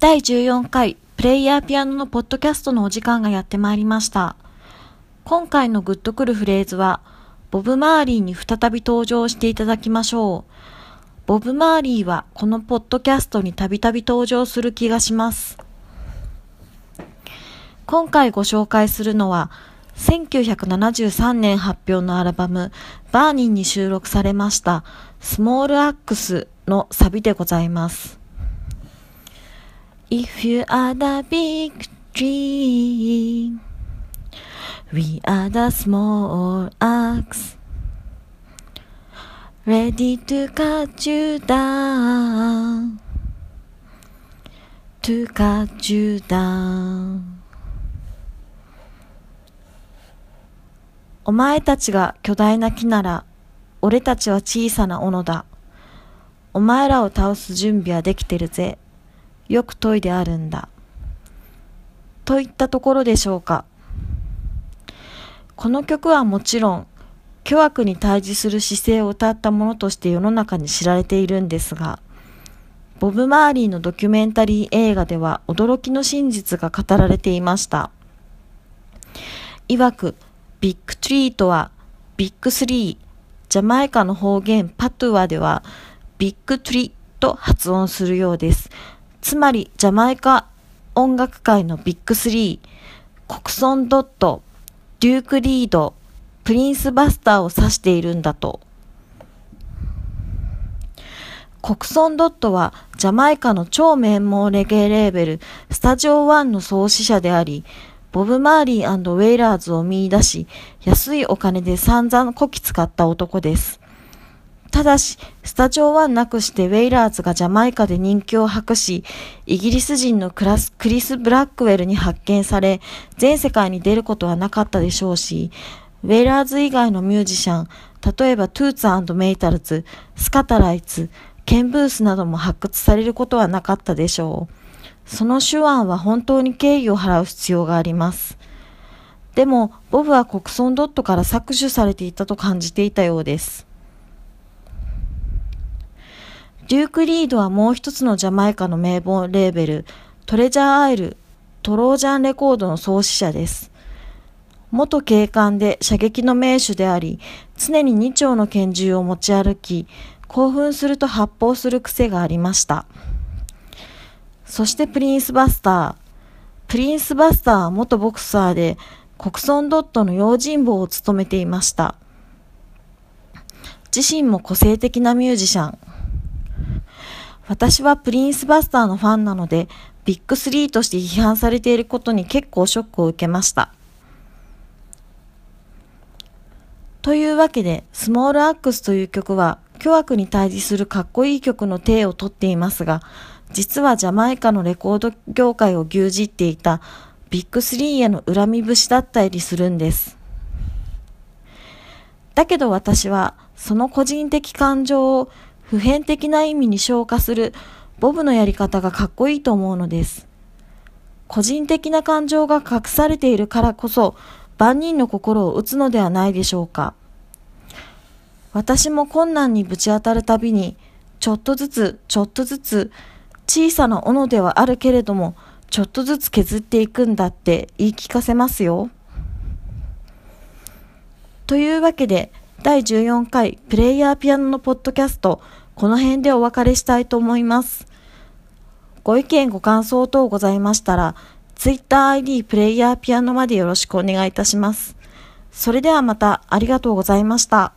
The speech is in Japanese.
第14回プレイヤーピアノのポッドキャストのお時間がやってまいりました。今回のグッとくるフレーズは、ボブ・マーリーに再び登場していただきましょう。ボブ・マーリーはこのポッドキャストにたびたび登場する気がします。今回ご紹介するのは、1973年発表のアルバム、バーニンに収録されました、スモールアックスのサビでございます。If you are the big tree, we are the small axe, ready to cut you down, to cut you down. お前たちが巨大な木なら、俺たちは小さな斧だ。お前らを倒す準備はできてるぜ。よく研いであるんだ。といったところでしょうか。この曲はもちろん、巨悪に対峙する姿勢を歌ったものとして世の中に知られているんですが、ボブ・マーリーのドキュメンタリー映画では驚きの真実が語られていました。曰く、 Big Tree とは、 Big Three、ジャマイカの方言パトゥアでは、 Big Tree と発音するようです。つまり、ジャマイカ音楽界の Big Three、コクソン・ドット、デューク・リード、プリンス・バスターを指しているんだと。コクソン・ドットはジャマイカの超名門レゲエレーベル、スタジオ1の創始者であり、ボブ・マーリーウェイラーズを見出し、安いお金で散々こき使った男です。ただし、スタジオ1なくしてウェイラーズがジャマイカで人気を博し、イギリス人のクラスクリス・ブラックウェルに発見され、全世界に出ることはなかったでしょうし、ウェイラーズ以外のミュージシャン、例えばトゥーツメイタルズ、スカタライツ、ケンブースなども発掘されることはなかったでしょう。その手腕は本当に敬意を払う必要があります。でも、ボブはコクソンドットから搾取されていたと感じていたようです。デューク・リードはもう一つのジャマイカの名簿レーベル、トレジャー・アイル、トロージャン・レコードの創始者です。元警官で射撃の名手であり、常に2丁の拳銃を持ち歩き、興奮すると発砲する癖がありました。そしてプリンスバスター。プリンスバスターは元ボクサーで、コクソンドットの用心棒を務めていました。自身も個性的なミュージシャン。私はプリンスバスターのファンなので、ビッグスリーとして批判されていることに結構ショックを受けました。というわけで、スモールアックスという曲は、巨悪に対峙するかっこいい曲の体をとっていますが、実はジャマイカのレコード業界を牛耳っていたビッグスリーへの恨み節だったりするんです。だけど私はその個人的感情を普遍的な意味に昇華するボブのやり方がかっこいいと思うのです。個人的な感情が隠されているからこそ万人の心を打つのではないでしょうか。私も困難にぶち当たるたびにちょっとずつちょっとずつ小さな斧ではあるけれども、ちょっとずつ削っていくんだって言い聞かせますよ。というわけで、第14回プレイヤーピアノのポッドキャスト、この辺でお別れしたいと思います。ご意見ご感想等ございましたら、TwitterID プレイヤーピアノまでよろしくお願いいたします。それではまたありがとうございました。